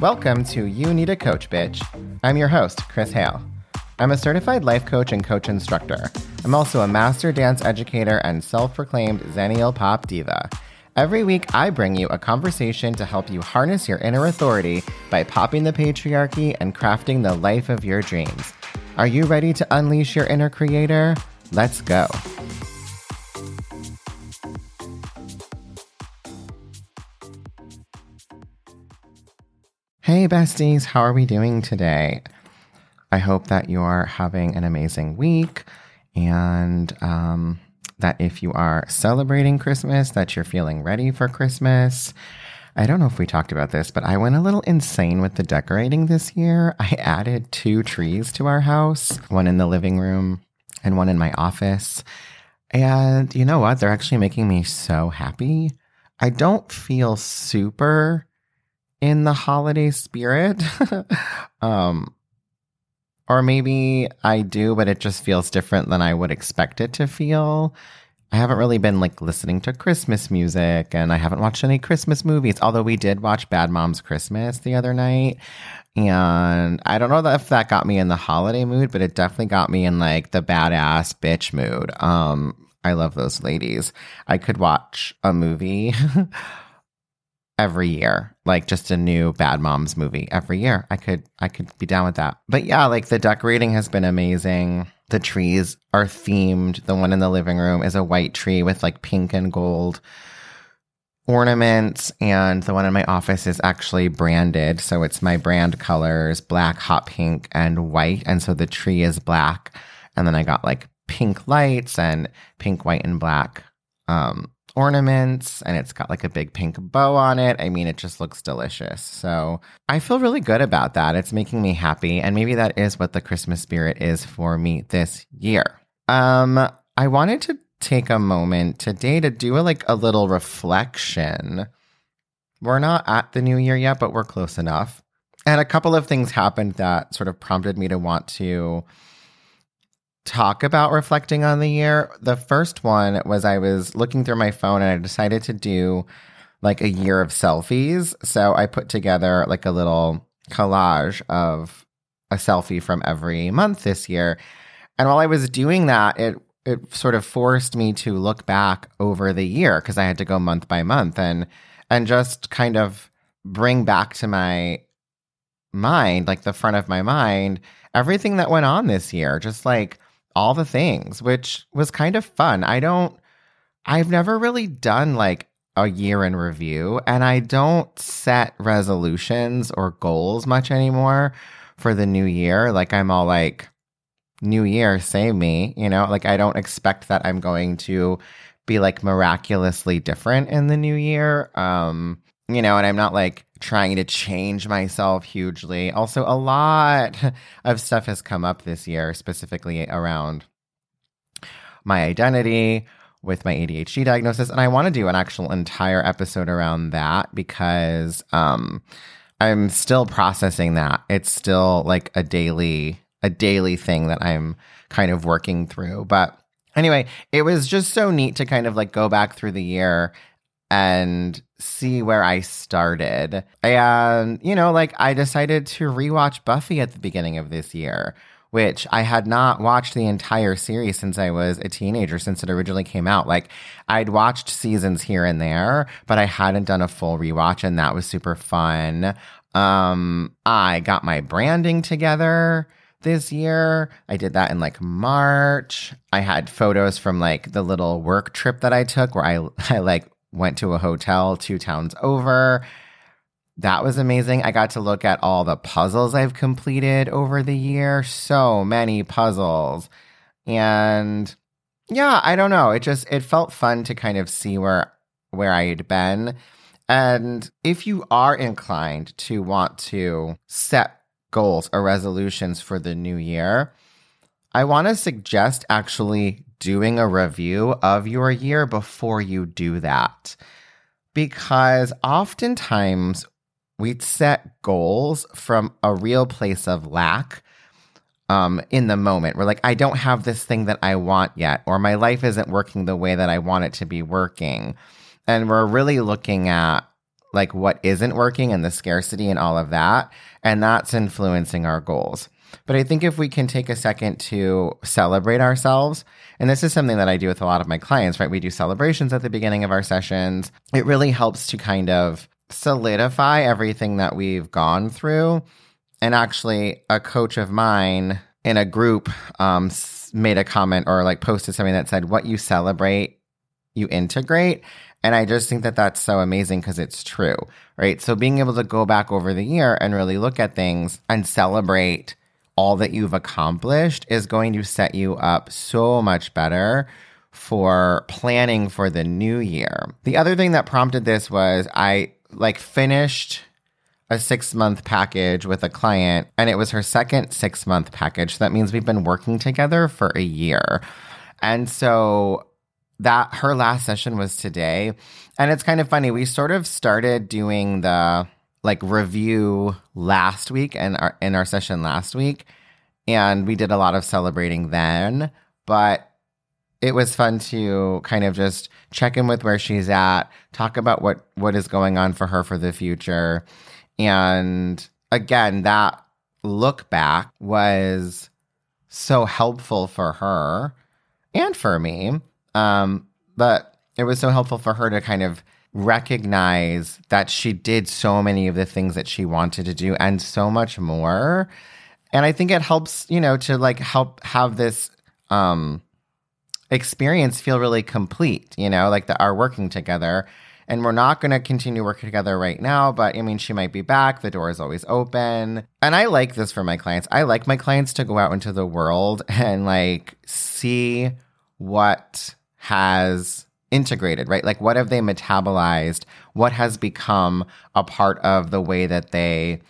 Welcome to You Need a Coach, Bitch. I'm your host, Chris Hale. I'm a certified life coach and coach instructor. I'm also a master dance educator and self proclaimed Xennial Pop Diva. Every week, I bring you a conversation to help you harness your inner authority by popping the patriarchy and crafting the life of your dreams. Are you ready to unleash your inner creator? Let's go. Hey, besties, how are we doing today? I hope that you're having an amazing week and um, that if you are celebrating Christmas, that you're feeling ready for Christmas. I don't know if we talked about this, but I went a little insane with the decorating this year. I added two trees to our house, one in the living room and one in my office. And you know what? They're actually making me so happy. I don't feel super in the holiday spirit. um, or maybe I do, but it just feels different than I would expect it to feel. I haven't really been like listening to Christmas music and I haven't watched any Christmas movies, although we did watch Bad Moms Christmas the other night. And I don't know if that got me in the holiday mood, but it definitely got me in like the badass bitch mood. Um, I love those ladies. I could watch a movie every year like just a new bad moms movie every year. I could i could be down with that. But yeah like the decorating has been amazing. The trees are themed. The one in the living room is a white tree with like pink and gold ornaments and the one in my office is actually branded. So it's my brand colors black hot pink and white. And so the tree is black and then i got like pink lights and pink white and black um ornaments and it's got like a big pink bow on it. I mean, it just looks delicious. So I feel really good about that. It's making me happy. And maybe that is what the Christmas spirit is for me this year. Um, I wanted to take a moment today to do a, like a little reflection. We're not at the new year yet, but we're close enough. And a couple of things happened that sort of prompted me to want to talk about reflecting on the year. The first one was I was looking through my phone and I decided to do like a year of selfies. So I put together like a little collage of a selfie from every month this year. And while I was doing that, it it sort of forced me to look back over the year because I had to go month by month and and just kind of bring back to my mind, like the front of my mind, everything that went on this year. Just like all the things, which was kind of fun. I don't, I've never really done like a year in review, and I don't set resolutions or goals much anymore for the new year. Like, I'm all like, new year, save me, you know, like I don't expect that I'm going to be like miraculously different in the new year. Um, you know, and I'm not like trying to change myself hugely. Also, a lot of stuff has come up this year, specifically around my identity with my ADHD diagnosis. And I want to do an actual entire episode around that because um, I'm still processing that. It's still like a daily, a daily thing that I'm kind of working through. But anyway, it was just so neat to kind of like go back through the year and see where I started. And, you know, like I decided to rewatch Buffy at the beginning of this year, which I had not watched the entire series since I was a teenager, since it originally came out. Like I'd watched seasons here and there, but I hadn't done a full rewatch, and that was super fun. Um, I got my branding together this year. I did that in like March. I had photos from like the little work trip that I took where I I like went to a hotel two towns over. That was amazing. I got to look at all the puzzles I've completed over the year. So many puzzles. And yeah, I don't know. It just it felt fun to kind of see where where I'd been. And if you are inclined to want to set goals or resolutions for the new year, I want to suggest actually doing a review of your year before you do that. Because oftentimes we set goals from a real place of lack um, in the moment. We're like, I don't have this thing that I want yet, or my life isn't working the way that I want it to be working. And we're really looking at like what isn't working and the scarcity and all of that. And that's influencing our goals. But I think if we can take a second to celebrate ourselves, and this is something that I do with a lot of my clients, right? We do celebrations at the beginning of our sessions. It really helps to kind of solidify everything that we've gone through. And actually, a coach of mine in a group um, made a comment or like posted something that said, What you celebrate, you integrate. And I just think that that's so amazing because it's true, right? So being able to go back over the year and really look at things and celebrate all that you've accomplished is going to set you up so much better for planning for the new year. The other thing that prompted this was I like finished a six month package with a client, and it was her second six month package. So that means we've been working together for a year. And so that her last session was today. And it's kind of funny. We sort of started doing the like review last week and our in our session last week. And we did a lot of celebrating then. But it was fun to kind of just check in with where she's at, talk about what what is going on for her for the future. And again, that look back was so helpful for her and for me. Um, but it was so helpful for her to kind of recognize that she did so many of the things that she wanted to do and so much more. And I think it helps, you know, to like help have this um experience feel really complete, you know, like that are working together. And we're not going to continue working together right now, but I mean, she might be back. The door is always open. And I like this for my clients. I like my clients to go out into the world and like see what has integrated, right? Like, what have they metabolized? What has become a part of the way that they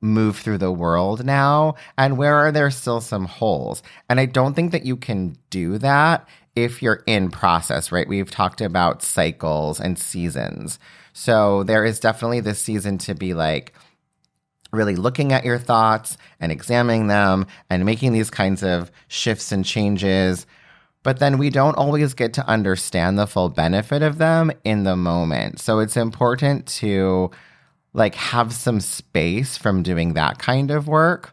move through the world now? And where are there still some holes? And I don't think that you can do that if you're in process, right? We've talked about cycles and seasons. So there is definitely this season to be like, really looking at your thoughts and examining them and making these kinds of shifts and changes. But then we don't always get to understand the full benefit of them in the moment. So it's important to like have some space from doing that kind of work.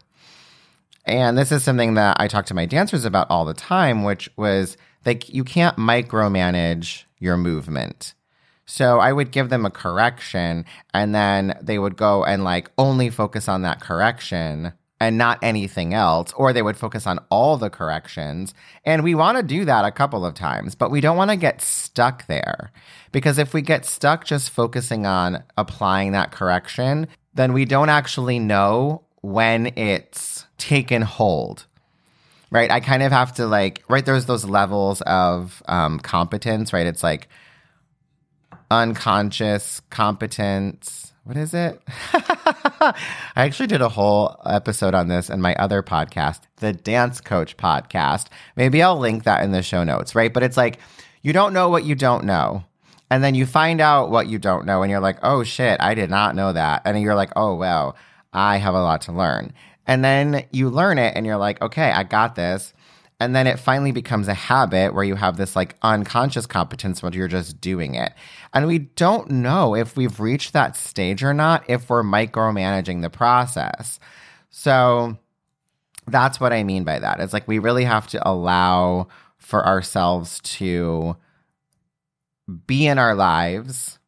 And this is something that I talk to my dancers about all the time, which was like you can't micromanage your movement. So I would give them a correction and then they would go and like only focus on that correction and not anything else, or they would focus on all the corrections. And we want to do that a couple of times, but we don't want to get stuck there. Because if we get stuck just focusing on applying that correction, then we don't actually know when it's taken hold right? I kind of have to like, right? There's those levels of um, competence, right? It's like unconscious competence. What is it? I actually did a whole episode on this in my other podcast, the Dance Coach podcast. Maybe I'll link that in the show notes, right? But it's like, you don't know what you don't know. And then you find out what you don't know, and you're like, oh shit, I did not know that. And you're like, oh, wow, I have a lot to learn. And then you learn it and you're like, okay, I got this. And then it finally becomes a habit where you have this like unconscious competence when you're just doing it. And we don't know if we've reached that stage or not, if we're micromanaging the process. So that's what I mean by that. It's like we really have to allow for ourselves to be in our lives,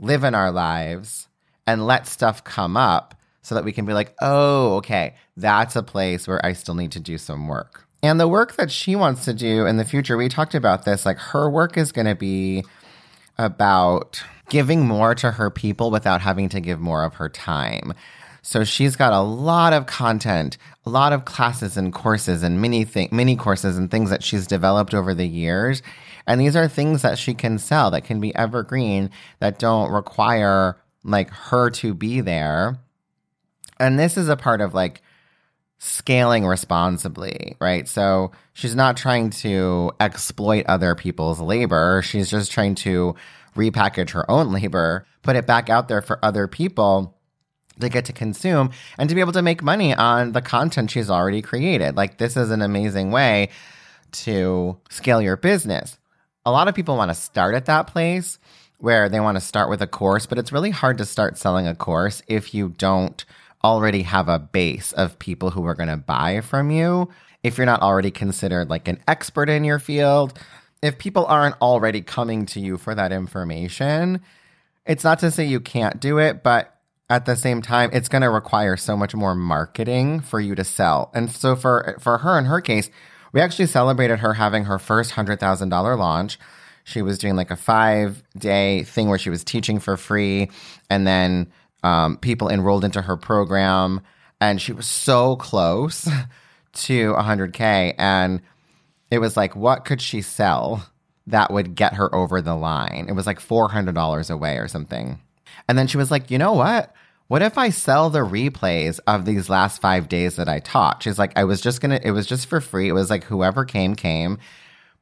live in our lives, and let stuff come up so that we can be like, oh, okay, that's a place where I still need to do some work. And the work that she wants to do in the future, we talked about this, like her work is going to be about giving more to her people without having to give more of her time. So she's got a lot of content, a lot of classes and courses and mini th- mini courses and things that she's developed over the years. And these are things that she can sell that can be evergreen that don't require like her to be there and this is a part of like scaling responsibly, right? So she's not trying to exploit other people's labor. She's just trying to repackage her own labor, put it back out there for other people to get to consume and to be able to make money on the content she's already created. Like, this is an amazing way to scale your business. A lot of people want to start at that place where they want to start with a course, but it's really hard to start selling a course if you don't already have a base of people who are going to buy from you. If you're not already considered like an expert in your field, if people aren't already coming to you for that information, it's not to say you can't do it, but at the same time, it's going to require so much more marketing for you to sell. And so for for her in her case, we actually celebrated her having her first $100,000 launch. She was doing like a 5-day thing where she was teaching for free and then um, people enrolled into her program and she was so close to 100k and it was like what could she sell that would get her over the line it was like $400 away or something and then she was like you know what what if I sell the replays of these last five days that I taught? She's like, I was just gonna, it was just for free. It was like whoever came, came,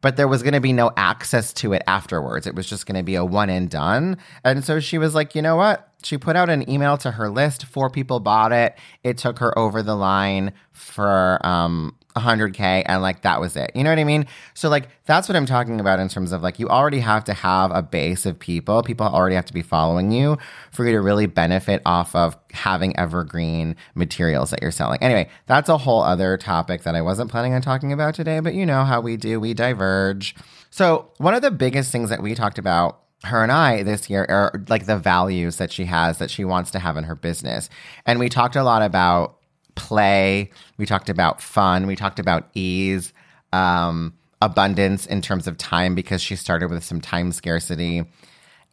but there was gonna be no access to it afterwards. It was just gonna be a one and done. And so she was like, you know what? She put out an email to her list. Four people bought it. It took her over the line for um, 100K and like that was it. You know what I mean? So, like, that's what I'm talking about in terms of like, you already have to have a base of people. People already have to be following you for you to really benefit off of having evergreen materials that you're selling. Anyway, that's a whole other topic that I wasn't planning on talking about today, but you know how we do, we diverge. So, one of the biggest things that we talked about her and I this year are like the values that she has that she wants to have in her business. And we talked a lot about play. We talked about fun. We talked about ease, um, abundance in terms of time because she started with some time scarcity.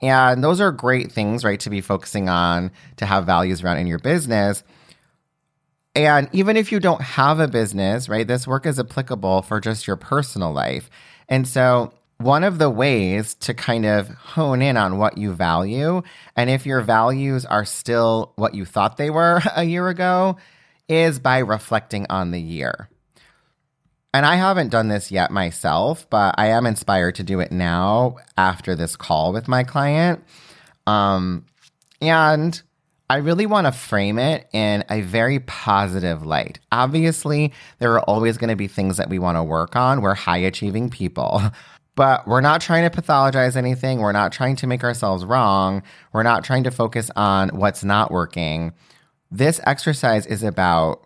And those are great things, right, to be focusing on, to have values around in your business. And even if you don't have a business, right, this work is applicable for just your personal life. And so, one of the ways to kind of hone in on what you value, and if your values are still what you thought they were a year ago, is by reflecting on the year. And I haven't done this yet myself, but I am inspired to do it now after this call with my client. Um, and I really want to frame it in a very positive light. Obviously, there are always going to be things that we want to work on. We're high achieving people, but we're not trying to pathologize anything. We're not trying to make ourselves wrong. We're not trying to focus on what's not working. This exercise is about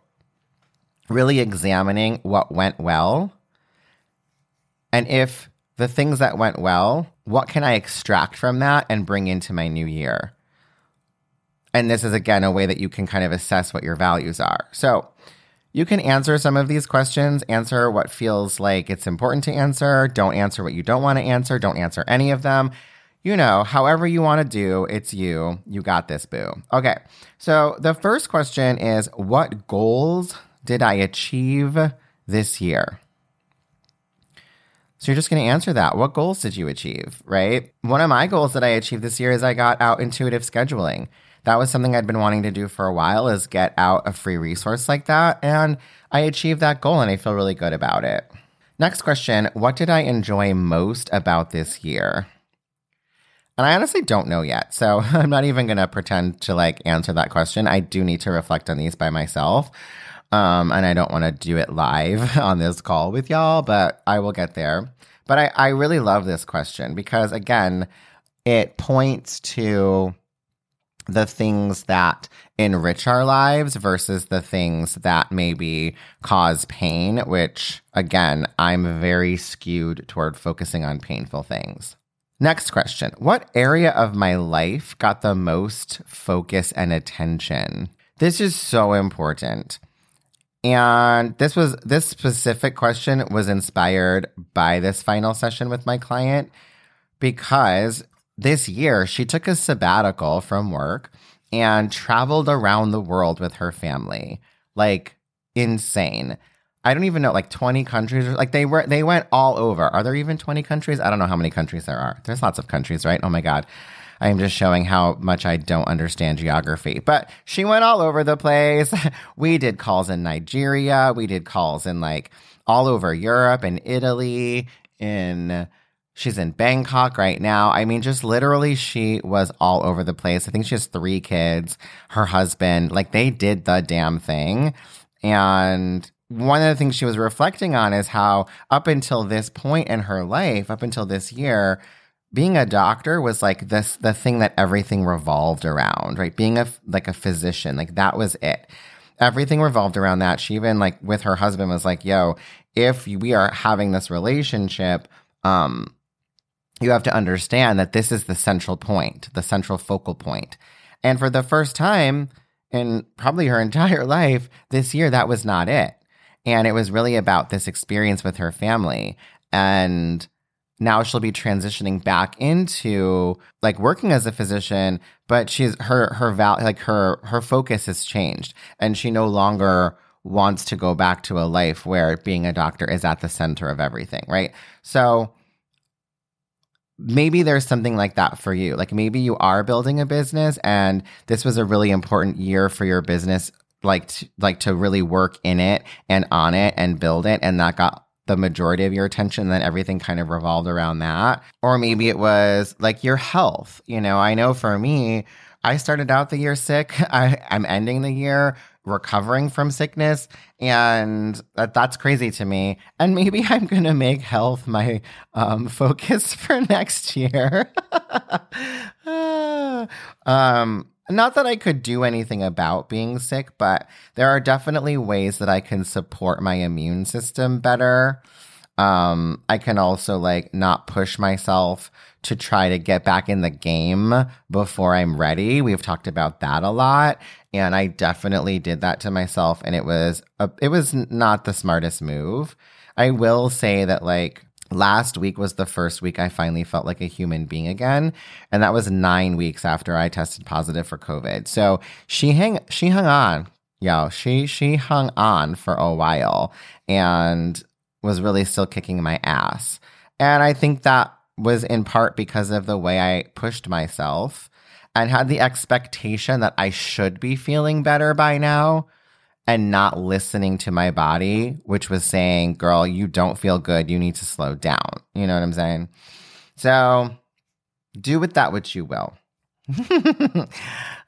really examining what went well. And if the things that went well, what can I extract from that and bring into my new year? And this is again a way that you can kind of assess what your values are. So you can answer some of these questions, answer what feels like it's important to answer, don't answer what you don't want to answer, don't answer any of them you know, however you want to do, it's you. You got this, boo. Okay. So the first question is What goals did I achieve this year? So you're just going to answer that. What goals did you achieve, right? One of my goals that I achieved this year is I got out intuitive scheduling. That was something I'd been wanting to do for a while is get out a free resource like that and I achieved that goal and I feel really good about it. Next question, what did I enjoy most about this year? And I honestly don't know yet. So I'm not even going to pretend to like answer that question. I do need to reflect on these by myself. Um, and I don't want to do it live on this call with y'all, but I will get there. But I, I really love this question because, again, it points to the things that enrich our lives versus the things that maybe cause pain, which, again, I'm very skewed toward focusing on painful things. Next question What area of my life got the most focus and attention? This is so important. And this was this specific question was inspired by this final session with my client because this year she took a sabbatical from work and traveled around the world with her family. Like insane. I don't even know, like 20 countries like they were they went all over. Are there even 20 countries? I don't know how many countries there are. There's lots of countries, right? Oh my god. I am just showing how much I don't understand geography. But she went all over the place. we did calls in Nigeria, we did calls in like all over Europe and Italy in She's in Bangkok right now. I mean, just literally, she was all over the place. I think she has three kids, her husband, like they did the damn thing. And one of the things she was reflecting on is how up until this point in her life, up until this year, being a doctor was like this the thing that everything revolved around, right? Being a like a physician, like that was it. Everything revolved around that. She even like with her husband was like, "Yo, if we are having this relationship, um you have to understand that this is the central point, the central focal point." And for the first time in probably her entire life, this year that was not it. And it was really about this experience with her family. And now she'll be transitioning back into like working as a physician but she's her her val like her her focus has changed. And she no longer wants to go back to a life where being a doctor is at the center of everything right? So maybe there's something like that for you. Like maybe you are building a business and this was a really important year for your business like to, like to really work in it and on it and build it and that got the majority of your attention, then everything kind of revolved around that. Or maybe it was like your health. You know, I know for me, I started out the year sick. I, I'm ending the year recovering from sickness. And that, that's crazy to me. And maybe I'm going to make health my um, focus for next year. um, not that I could do anything about being sick, but there are definitely ways that I can support my immune system better. Um, I can also like not push myself to try to get back in the game before I'm ready. We've talked about that a lot, and I definitely did that to myself, and it was a, it was not the smartest move. I will say that like last week was the first week I finally felt like a human being again. And that was nine weeks after I tested positive for COVID. So she hang she hung on. Yo, she she hung on for a while and was really still kicking my ass. And I think that was in part because of the way I pushed myself and had the expectation that I should be feeling better by now and not listening to my body, which was saying, girl, you don't feel good. You need to slow down. You know what I'm saying? So do with that what you will.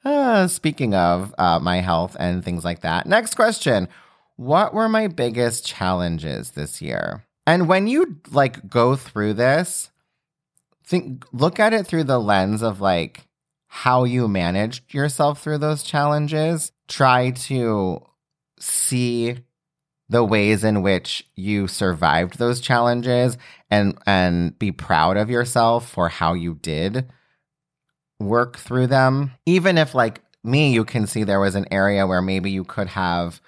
uh, speaking of uh, my health and things like that, next question What were my biggest challenges this year? And when you like go through this, think look at it through the lens of like how you managed yourself through those challenges. Try to see the ways in which you survived those challenges and and be proud of yourself for how you did work through them. Even if like me you can see there was an area where maybe you could have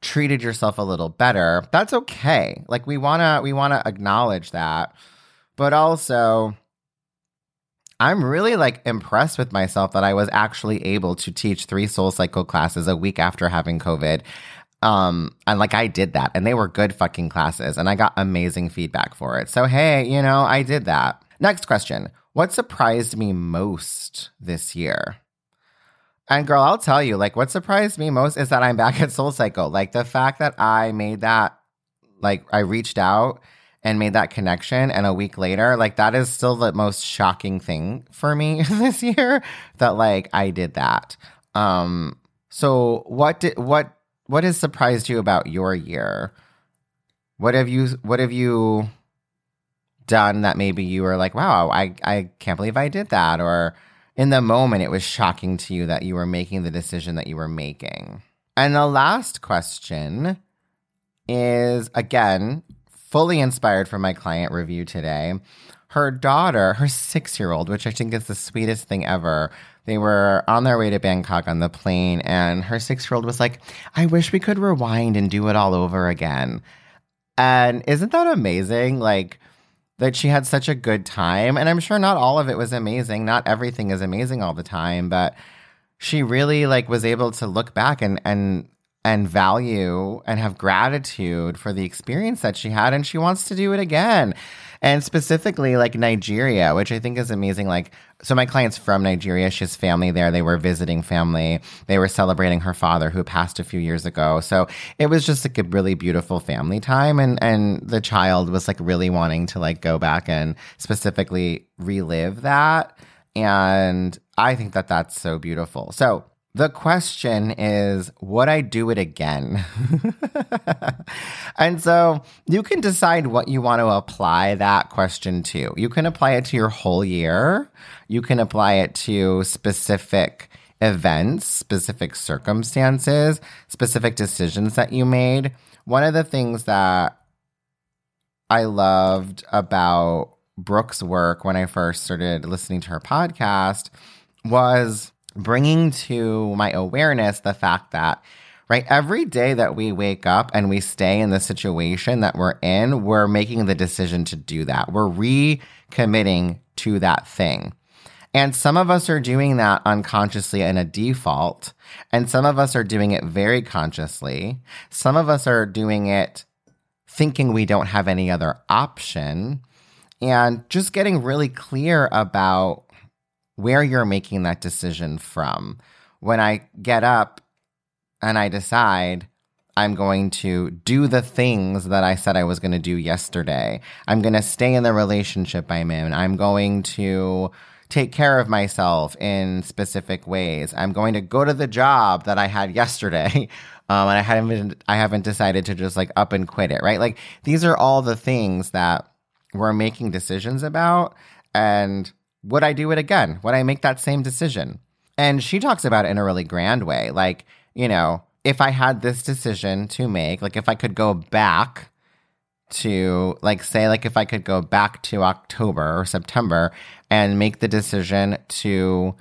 treated yourself a little better that's okay. Like we want to we want to acknowledge that. But also I'm really like impressed with myself that I was actually able to teach three soul cycle classes a week after having COVID. Um, and like I did that and they were good fucking classes and I got amazing feedback for it. So, hey, you know, I did that. Next question. What surprised me most this year? And girl, I'll tell you, like what surprised me most is that I'm back at Soul Cycle. Like the fact that I made that, like I reached out and made that connection and a week later like that is still the most shocking thing for me this year that like I did that. Um so what did what what has surprised you about your year? What have you what have you done that maybe you were like, wow, I I can't believe I did that or in the moment it was shocking to you that you were making the decision that you were making. And the last question is again fully inspired from my client review today. Her daughter, her six year old, which I think is the sweetest thing ever, they were on their way to Bangkok on the plane, and her six year old was like, I wish we could rewind and do it all over again. And isn't that amazing? Like, that she had such a good time. And I'm sure not all of it was amazing. Not everything is amazing all the time, but she really like was able to look back and and and value and have gratitude for the experience that she had and she wants to do it again. And specifically like nigeria which i think is amazing. Like so my client's from nigeria. She has family there. They were visiting family. They were celebrating her father who passed a few years ago. So it was just like a really beautiful family time and and the child was like really wanting to like go back and specifically relive that. And i think that that's so beautiful. So the question is, would I do it again? and so you can decide what you want to apply that question to. You can apply it to your whole year. You can apply it to specific events, specific circumstances, specific decisions that you made. One of the things that I loved about Brooke's work when I first started listening to her podcast was bringing to my awareness the fact that right every day that we wake up and we stay in the situation that we're in we're making the decision to do that. We're recommitting to that thing. And some of us are doing that unconsciously in a default and some of us are doing it very consciously. Some of us are doing it thinking we don't have any other option. And just getting really clear about where you're making that decision from. When I get up and I decide I'm going to do the things that I said I was going to do yesterday, I'm going to stay in the relationship I'm in, I'm going to take care of myself in specific ways. I'm going to go to the job that I had yesterday. Um, and I haven't, I haven't decided to just like up and quit it, right? Like these are all the things that we're making decisions about. And would I do it again? Would I make that same decision? And she talks about it in a really grand way. Like, you know, if I had this decision to make, like if I could go back to, like, say, like if I could go back to October or September and make the decision to,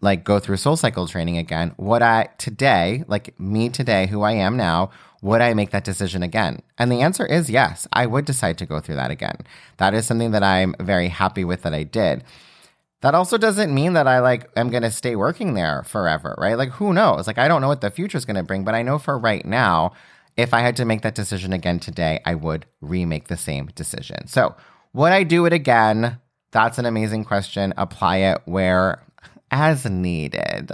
like, go through soul cycle training again, would I today, like me today, who I am now, would I make that decision again? And the answer is yes, I would decide to go through that again. That is something that I'm very happy with that I did. That also doesn't mean that I like am going to stay working there forever, right? Like who knows? Like I don't know what the future is going to bring, but I know for right now, if I had to make that decision again today, I would remake the same decision. So, would I do it again? That's an amazing question. Apply it where as needed.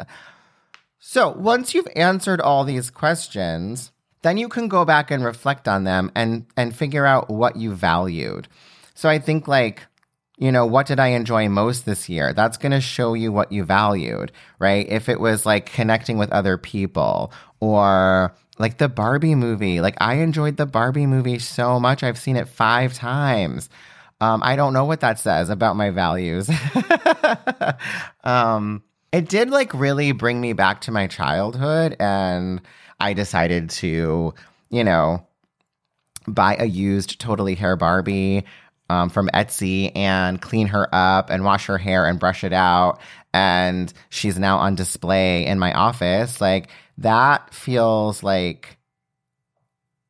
So, once you've answered all these questions, then you can go back and reflect on them and and figure out what you valued. So I think like you know, what did I enjoy most this year? That's going to show you what you valued, right? If it was like connecting with other people or like the Barbie movie, like I enjoyed the Barbie movie so much. I've seen it five times. Um, I don't know what that says about my values. um, it did like really bring me back to my childhood and I decided to, you know, buy a used totally hair Barbie um, from Etsy and clean her up and wash her hair and brush it out. And she's now on display in my office. Like that feels like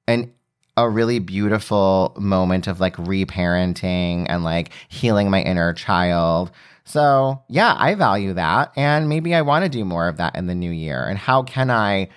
an a really beautiful moment of like reparenting and like healing my inner child. So, yeah, I value that. And maybe I want to do more of that in the new year. And how can I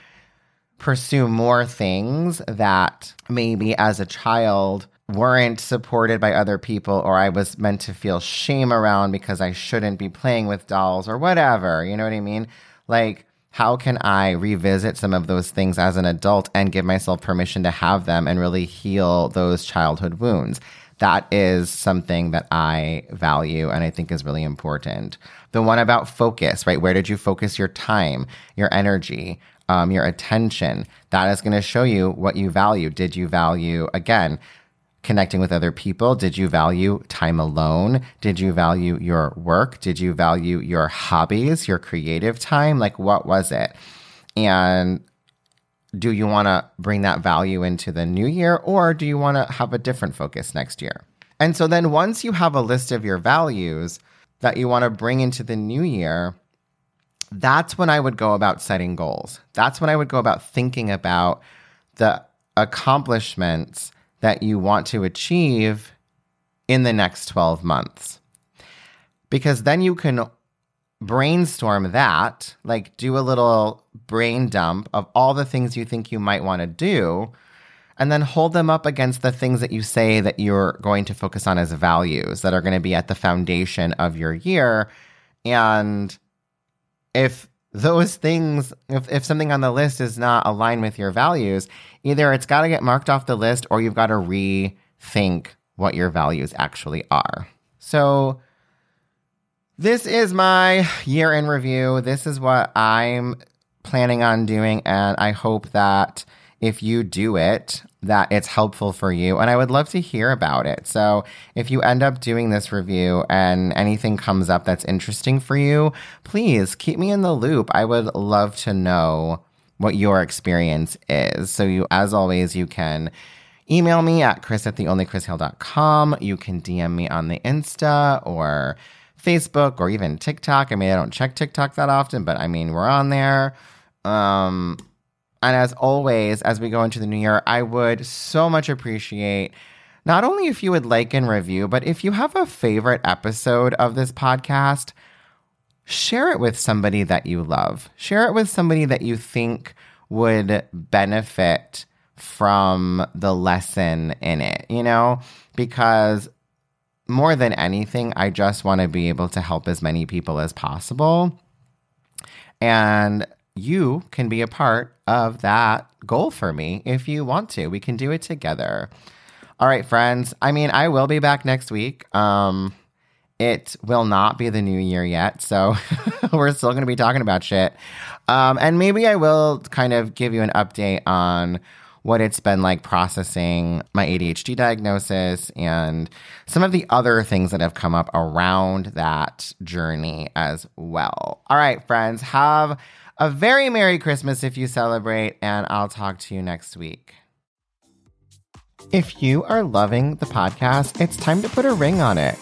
pursue more things that maybe as a child weren't supported by other people or I was meant to feel shame around because I shouldn't be playing with dolls or whatever. You know what I mean? Like, how can I revisit some of those things as an adult and give myself permission to have them and really heal those childhood wounds? That is something that I value and I think is really important. The one about focus, right? Where did you focus your time, your energy? Um, your attention. That is going to show you what you value. Did you value, again, connecting with other people? Did you value time alone? Did you value your work? Did you value your hobbies, your creative time? Like, what was it? And do you want to bring that value into the new year or do you want to have a different focus next year? And so then once you have a list of your values that you want to bring into the new year, that's when I would go about setting goals. That's when I would go about thinking about the accomplishments that you want to achieve in the next 12 months. Because then you can brainstorm that, like do a little brain dump of all the things you think you might want to do, and then hold them up against the things that you say that you're going to focus on as values that are going to be at the foundation of your year. And if those things, if, if something on the list is not aligned with your values, either it's got to get marked off the list or you've got to rethink what your values actually are. So This is my year in review. This is what I'm planning on doing. And I hope that if you do it, that it's helpful for you. And I would love to hear about it. So if you end up doing this review and anything comes up that's interesting for you, please keep me in the loop. I would love to know what your experience is. So you, as always, you can email me at chris at theonlychrishale.com. You can DM me on the Insta or Facebook or even TikTok. I mean, I don't check TikTok that often, but I mean, we're on there. Um, and as always, as we go into the new year, I would so much appreciate not only if you would like and review, but if you have a favorite episode of this podcast, share it with somebody that you love. Share it with somebody that you think would benefit from the lesson in it, you know? Because more than anything, I just want to be able to help as many people as possible. And you can be a part of that goal for me if you want to. We can do it together. All right, friends. I mean, I will be back next week. Um, it will not be the new year yet, so we're still going to be talking about shit. Um, and maybe I will kind of give you an update on what it's been like processing my ADHD diagnosis and some of the other things that have come up around that journey as well. All right, friends, have a very Merry Christmas if you celebrate, and I'll talk to you next week. If you are loving the podcast, it's time to put a ring on it.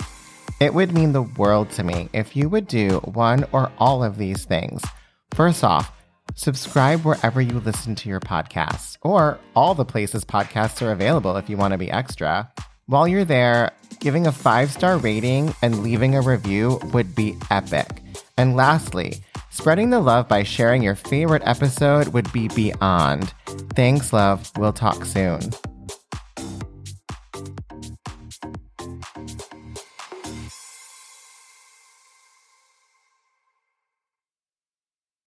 It would mean the world to me if you would do one or all of these things. First off, Subscribe wherever you listen to your podcasts, or all the places podcasts are available if you want to be extra. While you're there, giving a five star rating and leaving a review would be epic. And lastly, spreading the love by sharing your favorite episode would be beyond. Thanks, love. We'll talk soon.